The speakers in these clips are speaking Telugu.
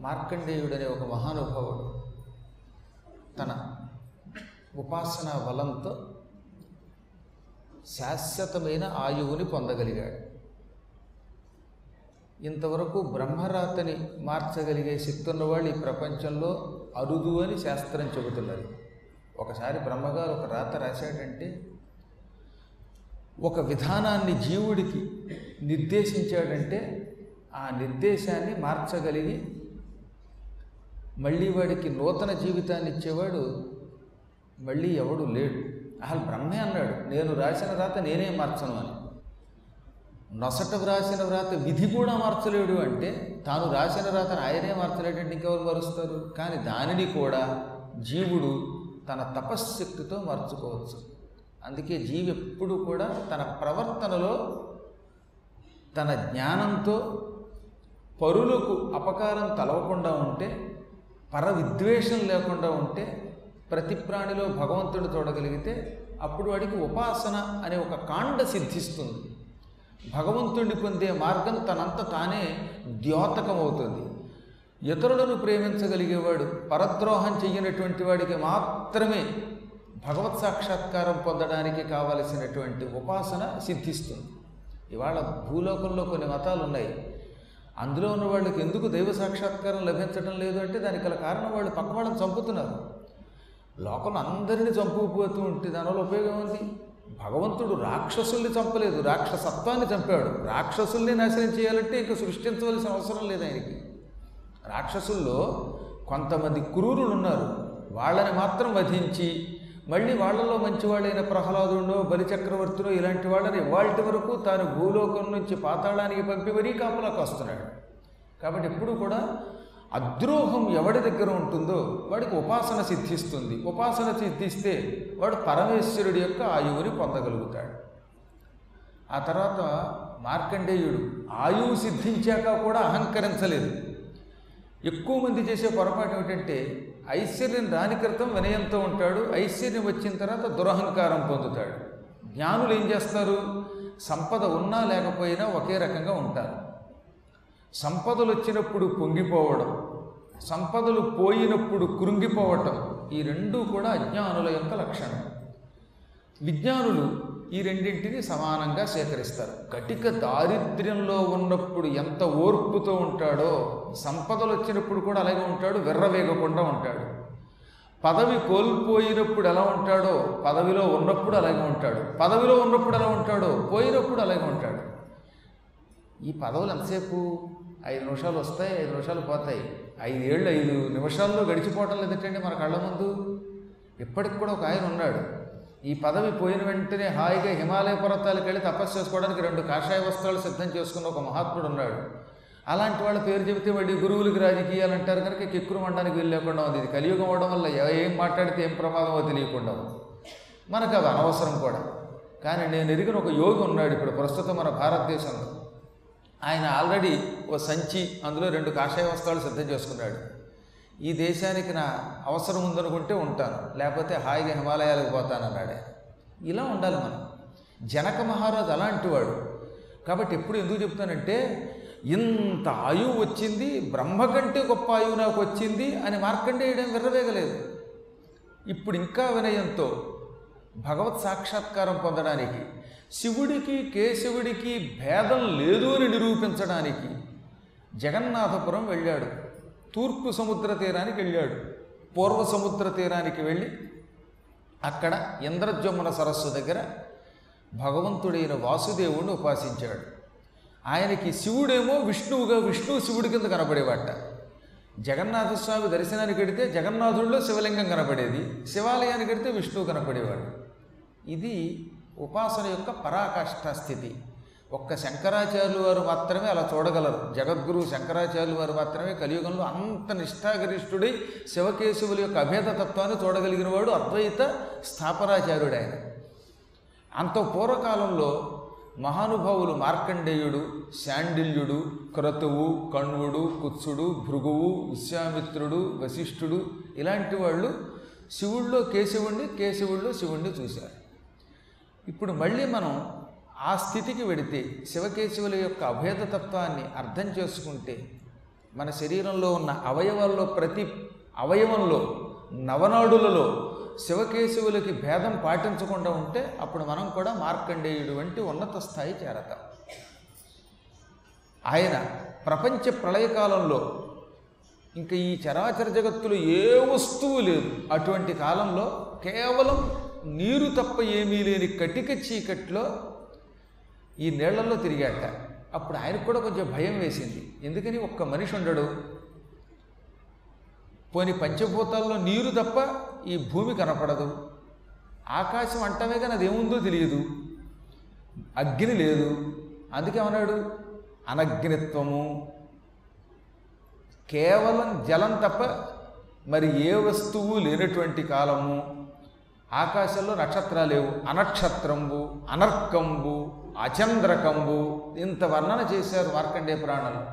మార్కండేయుడనే ఒక మహానుభావుడు తన ఉపాసనా బలంతో శాశ్వతమైన ఆయువుని పొందగలిగాడు. ఇంతవరకు బ్రహ్మరాతని మార్చగలిగే శక్తి ఉన్నవాళ్ళు ఈ ప్రపంచంలో అరుదు అని శాస్త్రం చెబుతున్నది. ఒకసారి బ్రహ్మగారు ఒక రాత రాశాడంటే ఒక విధానాన్ని జీవుడికి నిర్దేశించాడంటే ఆ నిర్దేశాన్ని మార్చగలిగి మళ్ళీ వాడికి నూతన జీవితాన్ని ఇచ్చేవాడు మళ్ళీ ఎవడు లేడు. అసలు బ్రహ్మే అన్నాడు నేను రాసిన రాత నేనే మార్చను అని. నొసట వ్రాసిన వ్రాత విధి కూడా మార్చలేడు అంటే తాను రాసిన రాతను ఆయనే మార్చలేడంటే ఇంకెవరు మారుస్తారు? కానీ దానిని కూడా జీవుడు తన తపశ్శక్తితో మార్చుకోవచ్చు. అందుకే జీవి ఎప్పుడు కూడా తన ప్రవర్తనలో తన జ్ఞానంతో పరులకు అపకారం తలవకుండా ఉంటే పర విద్వేషం లేకుండా ఉంటే ప్రతి ప్రాణిలో భగవంతుడు చూడగలిగితే అప్పుడు వాడికి ఉపాసన అనే ఒక కాండ సిద్ధిస్తుంది. భగవంతుడిని పొందే మార్గం తనంత తానే ద్యోతకమవుతుంది. ఇతరులను ప్రేమించగలిగేవాడు పరద్రోహం చెయ్యనటువంటి వాడికి మాత్రమే భగవత్ సాక్షాత్కారం పొందడానికి కావలసినటువంటి ఉపాసన సిద్ధిస్తుంది. ఇవాళ భూలోకంలో కొన్ని మతాలు ఉన్నాయి అందులో ఉన్న వాళ్ళకి ఎందుకు దైవ సాక్షాత్కారం లభించడం లేదు అంటే దానికి గల కారణం వాళ్ళు పక్క వాళ్ళని చంపుతున్నారు. లోకం అందరినీ చంపుకుపోతూ ఉంటే దానివల్ల ఉపయోగం ఉంది భగవంతుడు రాక్షసుల్ని చంపలేదు రాక్షసత్వాన్ని చంపాడు. రాక్షసుల్ని నాశనం చేయాలంటే ఇంకా సృష్టించవలసిన అవసరం లేదు ఆయనకి. రాక్షసుల్లో కొంతమంది క్రూరులు ఉన్నారు. వాళ్ళని మాత్రం వధించి మళ్ళీ వాళ్ళలో మంచివాళ్ళైన ప్రహ్లాదుడో బలిచక్రవర్తులు ఇలాంటి వాళ్ళని వాళ్ళ వరకు తాను భూలోకం నుంచి పాతాళానికి పంపి మరీ కాపలాకు వస్తున్నాడు కాబట్టి ఎప్పుడు కూడా అద్రోహం ఎవడి దగ్గర ఉంటుందో వాడికి ఉపాసన సిద్ధిస్తుంది. ఉపాసన సిద్ధిస్తే వాడు పరమేశ్వరుడి యొక్క ఆయువుని పొందగలుగుతాడు. ఆ తర్వాత మార్కండేయుడు ఆయువు సిద్ధించాక కూడా అహంకరించలేదు. ఎక్కువ మంది చేసే పొరపాటు ఏమిటంటే ఐశ్వర్యం రాని క్రితం వినయంతో ఉంటాడు. ఐశ్వర్యం వచ్చిన తర్వాత దురహంకారం పొందుతాడు. జ్ఞానులు ఏం చేస్తారు? సంపద ఉన్నా లేకపోయినా ఒకే రకంగా ఉంటారు. సంపదలు వచ్చినప్పుడు పొంగిపోవడం సంపదలు పోయినప్పుడు కృంగిపోవటం ఈ రెండూ కూడా అజ్ఞానుల యొక్క లక్షణం. విజ్ఞానులు ఈ రెండింటిని సమానంగా సేకరిస్తారు. కటిక దారిద్ర్యంలో ఉన్నప్పుడు ఎంత ఓర్పుతో ఉంటాడో సంపదలు వచ్చినప్పుడు కూడా అలాగే ఉంటాడు వెర్రవేగకుండా ఉంటాడు. పదవి కోల్పోయినప్పుడు ఎలా ఉంటాడో పదవిలో ఉన్నప్పుడు అలాగే ఉంటాడు. పదవిలో ఉన్నప్పుడు ఎలా ఉంటాడో పోయినప్పుడు అలాగే ఉంటాడు. ఈ పదవులు ఎంతసేపు? ఐదు నిమిషాలు వస్తాయి ఐదు నిమిషాలు పోతాయి. ఐదేళ్ళు ఐదు నిమిషాల్లో గడిచిపోవటం లేదంటే మన కళ్ళ ముందు. ఇప్పటికి కూడా ఒక ఆయన ఉన్నాడు. ఈ పదవి పోయిన వెంటనే హాయిగా హిమాలయ పర్వతాలకు వెళ్ళి తపస్సు చేసుకోవడానికి రెండు కాషాయ వస్త్రాలు సిద్ధం చేసుకున్న ఒక మహాత్ముడు ఉన్నాడు. అలాంటి వాళ్ళ పేరు చెబితే వాడి గురువులకు రాజకీయాలు అంటారు కనుక కిక్కురు మండడానికి వీలు లేకుండా ఉంది. ఇది కలియుగం అవడం వల్ల ఏం మాట్లాడితే ఏం ప్రమాదమో తెలియకుండా ఉంది. మనకు అవి అనవసరం కూడా. కానీ నేను ఎరిగిన ఒక యోగి ఉన్నాడు ఇప్పుడు ప్రస్తుతం మన భారతదేశంలో. ఆయన ఆల్రెడీ ఓ సంచి అందులో రెండు కాషాయ వస్త్రాలు సిద్ధం చేసుకున్నాడు. ఈ దేశానికి నా అవసరం ఉందనుకుంటే ఉంటాను. లేకపోతే హాయిగా హిమాలయాలకు పోతానన్నాడే ఇలా ఉండాలి మనం. జనక మహారాజు అలాంటి వాడు. కాబట్టి ఎప్పుడు ఎందుకు చెప్తానంటే ఇంత ఆయువు వచ్చింది బ్రహ్మ కంటే గొప్ప ఆయువు నాకు వచ్చింది అని మార్కండేయడం విర్రవేగలేదు. ఇప్పుడు ఇంకా వినయంతో భగవత్ సాక్షాత్కారం పొందడానికి శివుడికి కేశవుడికి భేదం లేదు అని నిరూపించడానికి జగన్నాథపురం వెళ్ళాడు. తూర్పు సముద్ర తీరానికి వెళ్ళాడు. పూర్వ సముద్ర తీరానికి వెళ్ళి అక్కడ ఇంద్రజమున సరస్సు దగ్గర భగవంతుడైన వాసుదేవుడిని ఉపాసించాడు. ఆయనకి శివుడేమో విష్ణువుగా విష్ణువు శివుడి కింద కనబడేవాట జగన్నాథస్వామి దర్శనానికి వెడితే జగన్నాథుడిలో శివలింగం కనపడేది శివాలయానికి వెడితే విష్ణువు కనపడేవాడు. ఇది ఉపాసన యొక్క పరాకాష్ఠ స్థితి. ఒక్క శంకరాచార్యులు వారు మాత్రమే అలా చూడగలరు. జగద్గురు శంకరాచార్యులు వారు మాత్రమే కలియుగంలో అంత నిష్ఠాగరిష్ఠుడై శివకేశవుల యొక్క అభేద తత్వాన్ని చూడగలిగిన వాడు అద్వైత స్థాపనాచార్యుడు ఆయన. అంత పూర్వకాలంలో మహానుభావులు మార్కండేయుడు శాండిల్యుడు క్రతువు కణ్వుడు కుత్సుడు భృగువు విశ్వామిత్రుడు వశిష్ఠుడు ఇలాంటి వాళ్ళు శివుళ్ళో కేశవుణ్ణి కేశవుల్లో శివుణ్ణి చూశారు. ఇప్పుడు మళ్ళీ మనం ఆ స్థితికి వెడితే శివకేశవుల యొక్క అభేదతత్వాన్ని అర్థం చేసుకుంటే మన శరీరంలో ఉన్న అవయవాల్లో ప్రతి అవయవంలో నవనాడులలో శివకేశవులకి భేదం పాటించకుండా ఉంటే అప్పుడు మనం కూడా మార్కండేయుడు వంటి ఉన్నత స్థాయి చేరతాం. ఆయన ప్రపంచ ప్రళయకాలంలో ఇంకా ఈ చరాచర జగత్తులో ఏ వస్తువు లేదు. అటువంటి కాలంలో కేవలం నీరు తప్ప ఏమీ లేని కటిక చీకట్లో ఈ నీళ్ళలో తిరిగాట. అప్పుడు ఆయనకు కూడా కొంచెం భయం వేసింది. ఎందుకని ఒక్క మనిషి ఉండడు? పోని పంచభూతాల్లో నీరు తప్ప ఈ భూమి కనపడదు. ఆకాశం అంటమే కానీ అది ఏముందో తెలియదు. అగ్ని లేదు. అందుకేమన్నాడు అనగ్నిత్వము. కేవలం జలం తప్ప మరి ఏ వస్తువు లేనటువంటి కాలము. ఆకాశంలో నక్షత్రాలు లేవు అనక్షత్రంబు అనర్కంబు అచంద్రకంబు ఇంత వర్ణన చేశారు మార్కండే పురాణంలో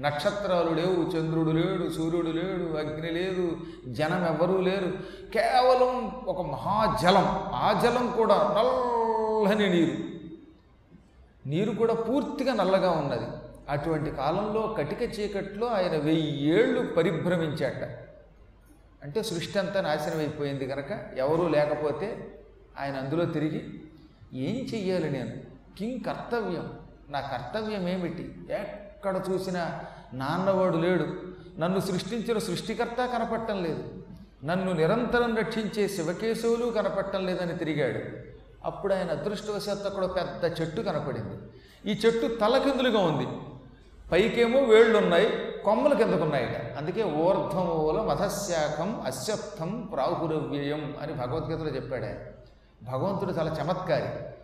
నక్షత్రాలు లేవు చంద్రుడు లేడు సూర్యుడు లేడు అగ్ని లేదు జనం ఎవ్వరూ లేరు. కేవలం ఒక మహాజలం. ఆ జలం కూడా నల్లని నీరు. నీరు కూడా పూర్తిగా నల్లగా ఉన్నది. అటువంటి కాలంలో కటిక చీకట్లో ఆయన వెయ్యి ఏళ్ళు పరిభ్రమించాట అంటే సృష్టి అంతా నాశనం అయిపోయింది కనుక ఎవరూ లేకపోతే ఆయన అందులో తిరిగి ఏం చెయ్యాలి నేను? కిం కర్తవ్యం. నా కర్తవ్యం ఏమిటి? ఎక్కడ చూసినా నాన్నవాడు లేడు. నన్ను సృష్టించిన సృష్టికర్త కనపడటం లేదు. నన్ను నిరంతరం రక్షించే శివకేశవులు కనపడటం లేదని తిరిగాడు. అప్పుడు ఆయన అదృష్టవశాత్తు అక్కడ పెద్ద చెట్టు కనపడింది. ఈ చెట్టు తలకిందులుగా ఉంది. పైకేమో వేళ్ళున్నాయి కొమ్మలు కిందకున్నాయి అందుకే ఊర్ధ్వమూల మధశాఖం అశ్వత్థం ప్రాహురవ్యయం అని భగవద్గీతలో చెప్పాడు ఆయన. భగవంతుడు చాలా చమత్కారి.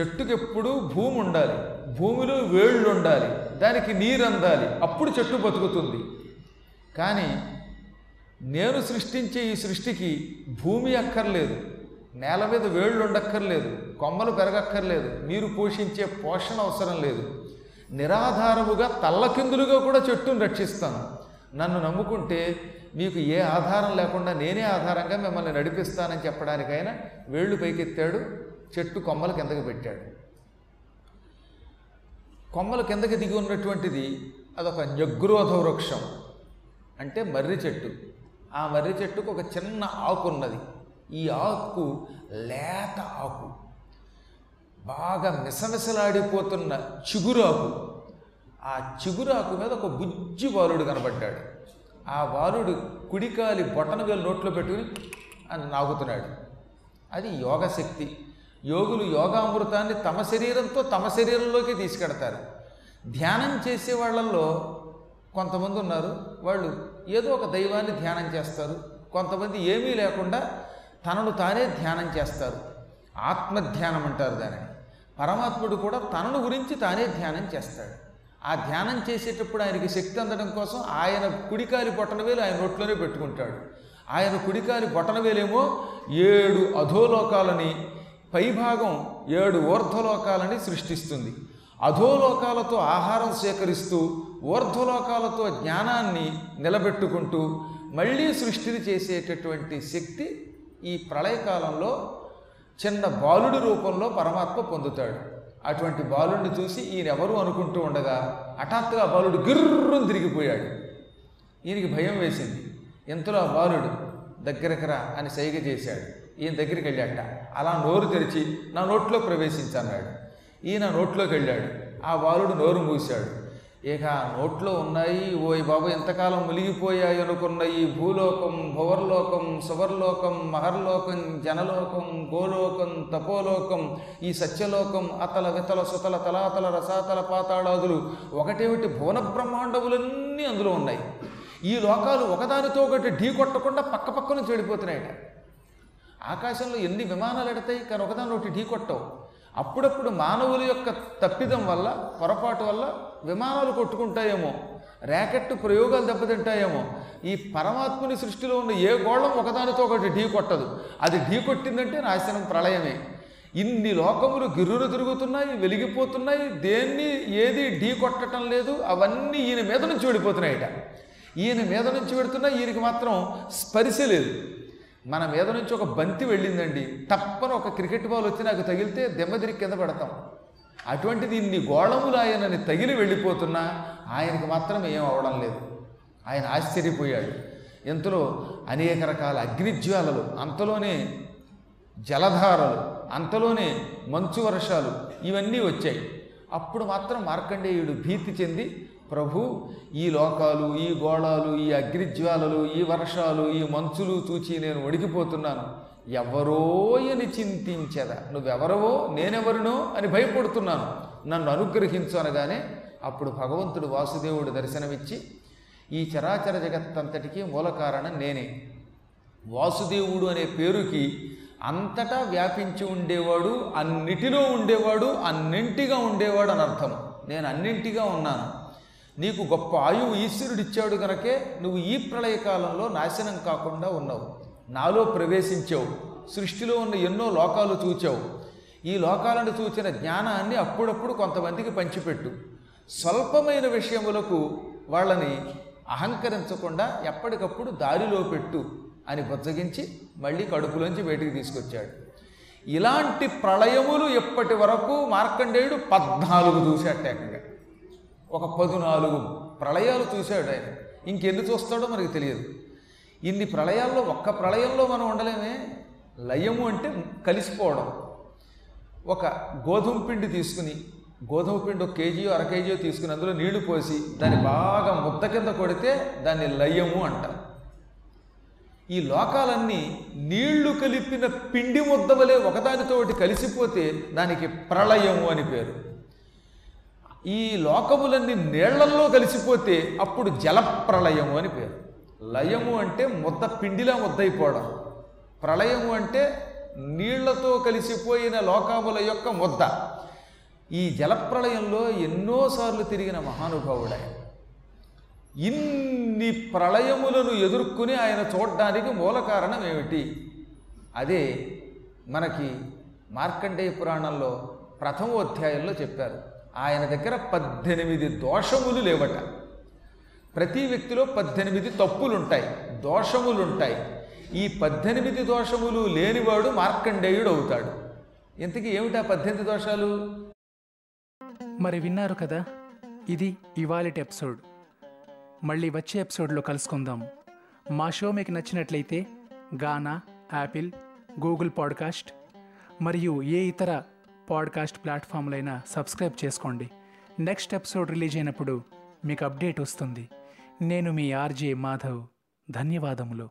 చెట్టుకి ఎప్పుడు భూమి ఉండాలి భూమిలో వేళ్ళు ఉండాలి దానికి నీరు అందాలి అప్పుడు చెట్టు బతుకుతుంది. కానీ నేను సృష్టించే ఈ సృష్టికి భూమి అక్కర్లేదు. నేల మీద వేళ్ళు ఉండక్కర్లేదు కొమ్మలు పెరగక్కర్లేదు. నీరు పోషించే పోషణ అవసరం లేదు. నిరాధారముగా తల్లకిందులుగా కూడా చెట్టును రక్షిస్తాను. నన్ను నమ్ముకుంటే మీకు ఏ ఆధారం లేకుండా నేనే ఆధారంగా మిమ్మల్ని నడిపిస్తానని చెప్పడానికైనా వేళ్ళు పైకెత్తాడు చెట్టు కొమ్మల కిందకి పెట్టాడు. కొమ్మలు కిందకి దిగి ఉన్నటువంటిది అదొక న్యగ్రోధ వృక్షం. అంటే మర్రి చెట్టు. ఆ మర్రి చెట్టుకు ఒక చిన్న ఆకు ఉన్నది. ఈ ఆకు లేత ఆకు. బాగా మిసమిసలాడిపోతున్న చిగురాకు ఆ చిగురాకు మీద ఒక బుజ్జి బాలుడు కనబడ్డాడు. ఆ బాలుడు కుడికాలి బొటన వేలు నోట్లో పెట్టుకుని అని నాగుతున్నాడు. అది యోగశక్తి. యోగులు యోగామృతాన్ని తమ శరీరంతో తమ శరీరంలోకి తీసుకెడతారు. ధ్యానం చేసే వాళ్ళల్లో కొంతమంది ఉన్నారు. వాళ్ళు ఏదో ఒక దైవాన్ని ధ్యానం చేస్తారు. కొంతమంది ఏమీ లేకుండా తనను తానే ధ్యానం చేస్తారు. ఆత్మధ్యానం అంటారు దానిని. పరమాత్ముడు కూడా తనను గురించి తానే ధ్యానం చేస్తాడు. ఆ ధ్యానం చేసేటప్పుడు ఆయనకి శక్తి అందడం కోసం ఆయన కుడికాలి బొట్టనవేలు ఆయన నోట్లోనే పెట్టుకుంటాడు. ఆయన కుడికాలి బొటనవేలేమో ఏడు అధోలోకాలని పైభాగం ఏడు ఊర్ధ్వలోకాలని సృష్టిస్తుంది. అధోలోకాలతో ఆహారం సేకరిస్తూ ఊర్ధ్వలోకాలతో జ్ఞానాన్ని నిలబెట్టుకుంటూ మళ్ళీ సృష్టిని చేసేటటువంటి శక్తి ఈ ప్రళయకాలంలో చిన్న బాలుడి రూపంలో పరమాత్మ పొందుతాడు. అటువంటి బాలుడిని చూసి ఈయనెవరు అనుకుంటూ ఉండగా హఠాత్తుగా బాలుడు గిర్రం తిరిగిపోయాడు. ఈయనకి భయం వేసింది. ఇంతలో ఆ బాలుడు దగ్గరకు రా అని సైగ చేశాడు. ఈయన దగ్గరికి వెళ్ళాట అలా నోరు తెరిచి నా నోట్లో ప్రవేశించన్నాడు. ఈయన నోట్లోకి వెళ్ళాడు. ఆ బాలుడు నోరు మూశాడు. ఇక నోట్లో ఉన్నాయి ఓయ్ బాబు ఎంతకాలం మునిగిపోయాయి అనుకున్న ఈ భూలోకం భువర్లోకం సువర్లోకం మహర్లోకం జనలోకం గోలోకం తపోలోకం ఈ సత్యలోకం అతల వితల సుతల తలాతల రసాతల పాతాళాదులు ఒకటేమిటి భువన బ్రహ్మాండములన్నీ అందులో ఉన్నాయి. ఈ లోకాలు ఒకదానితో ఒకటి ఢీ కొట్టకుండా పక్క పక్కన చెడిపోతున్నాయట. ఆకాశంలో ఎన్ని విమానాలు ఎడతాయి? కానీ ఒకదాని ఒకటి ఢీ కొట్టవు. అప్పుడప్పుడు మానవుల యొక్క తప్పిదం వల్ల పొరపాటు వల్ల విమానాలు కొట్టుకుంటాయేమో ర్యాకెట్ ప్రయోగాలు దెబ్బతింటాయేమో ఈ పరమాత్ముని సృష్టిలో ఉన్న ఏ గోళం ఒకదానితో ఒకటి ఢీ కొట్టదు. అది ఢీ కొట్టిందంటే నాశనం ప్రళయమే. ఇన్ని లోకములు గిర్రులు తిరుగుతున్నాయి వెలిగిపోతున్నాయి దేన్ని ఏది ఢీ కొట్టడం లేదు అవన్నీ ఈయన మీద నుంచి వెళ్ళిపోతున్నాయట ఈయన మీద నుంచి పెడుతున్నా ఈయనకి మాత్రం స్పరిశ లేదు. మన మీద నుంచి ఒక బంతి వెళ్ళిందండి. తప్పని ఒక క్రికెట్ బాల్ వచ్చి నాకు తగిలితే దెబ్బతిరిగి కింద పడతాం. అటువంటిది ఇన్ని గోళములు ఆయనని తగిలి వెళ్ళిపోతున్నా ఆయనకి మాత్రం ఏం అవడం లేదు. ఆయన ఆశ్చర్యపోయాడు. ఇంతలో అనేక రకాల అగ్నిజ్వాలలు అంతలోనే జలధారలు అంతలోనే మంచు వర్షాలు ఇవన్నీ వచ్చాయి. అప్పుడు మాత్రం మార్కండేయుడు భీతి చెంది ప్రభు ఈ లోకాలు ఈ గోళాలు ఈ అగ్నిజ్వాలలు ఈ వర్షాలు ఈ మంచులు చూచి నేను వణికిపోతున్నాను ఎవరో అని చింతించదా. నువ్వెవరవో నేనెవరినో అని భయపడుతున్నాను. నన్ను అనుగ్రహించు అనగానే అప్పుడు భగవంతుడు వాసుదేవుడు దర్శనమిచ్చి ఈ చరాచర జగత్తంతటికీ మూల కారణం నేనే. వాసుదేవుడు అనే పేరుకి అంతటా వ్యాపించి ఉండేవాడు అన్నిటిలో ఉండేవాడు అన్నింటిగా ఉండేవాడు అని అర్థం నేను అన్నింటిగా ఉన్నాను. నీకు గొప్ప ఆయువు ఈశ్వరుడిచ్చాడు గనకే నువ్వు ఈ ప్రళయకాలంలో నాశనం కాకుండా ఉన్నావు. నాలో ప్రవేశించావు. సృష్టిలో ఉన్న ఎన్నో లోకాలు చూచావు. ఈ లోకాలను చూచిన జ్ఞానాన్ని అప్పుడప్పుడు కొంతమందికి పంచిపెట్టు. స్వల్పమైన విషయములకు వాళ్ళని అహంకరించకుండా ఎప్పటికప్పుడు దారిలో పెట్టు అని బుజ్జగించి మళ్ళీ కడుపులోంచి బయటికి తీసుకొచ్చాడు. ఇలాంటి ప్రళయములు ఎప్పటి వరకు మార్కండేయుడు? పద్నాలుగు చూశాడు ఏకంగా. ఒక పదునాలుగు ప్రళయాలు చూశాడు ఆయన. ఇంకెన్ని చూస్తాడో మనకి తెలియదు. ఇన్ని ప్రళయాల్లో ఒక్క ప్రళయంలో మనం ఉండలేమే. లయము అంటే కలిసిపోవడం. ఒక గోధుమ పిండి తీసుకుని గోధుమ పిండి ఒక కేజీయో అర కేజీయో తీసుకుని అందులో నీళ్ళు పోసి దాన్ని బాగా ముద్ద కింద కొడితే దాన్ని లయము అంటారు. ఈ లోకాలన్నీ నీళ్ళు కలిపిన పిండి ముద్ద వలె ఒకదానితోటి కలిసిపోతే దానికి ప్రళయము అని పేరు. ఈ లోకములన్నీ నీళ్ళల్లో కలిసిపోతే అప్పుడు జలప్రళయము అని పేరు. లయము అంటే ముద్ద పిండిలా ముద్దయిపోవడం. ప్రళయము అంటే నీళ్ళతో కలిసిపోయిన లోకముల యొక్క ముద్ద. ఈ జలప్రళయంలో ఎన్నోసార్లు తిరిగిన మహానుభావుడే. ఇన్ని ప్రళయములను ఎదుర్కొని ఆయన చూడడానికి మూల కారణం ఏమిటి? అదే మనకి మార్కండేయ పురాణంలో ప్రథమ అధ్యాయంలో చెప్పారు. ఆయన దగ్గర పద్దెనిమిది దోషములు లేవట. ప్రతి వ్యక్తిలో పద్దెనిమిది తప్పులుంటాయి దోషములుంటాయి. ఈ పద్దెనిమిది దోషములు లేనివాడు మార్కండేయుడు అవుతాడు ఇంతకీ ఏమిటా పద్దెనిమిది దోషాలు? మరి విన్నారు కదా ఇది ఇవాళటి ఎపిసోడ్. మళ్ళీ వచ్చే ఎపిసోడ్లో కలుసుకుందాం. మా షో మీకు నచ్చినట్లయితే గానా యాపిల్ గూగుల్ పాడ్కాస్ట్ మరియు ఏ ఇతర పాడ్కాస్ట్ ప్లాట్ఫామ్లైన సబ్స్క్రైబ్ చేసుకోండి. నెక్స్ట్ ఎపిసోడ్ రిలీజ్ అయినప్పుడు మీకు అప్డేట్ వస్తుంది. నేను మీ ఆర్జే మాధవ్. ధన్యవాదములు.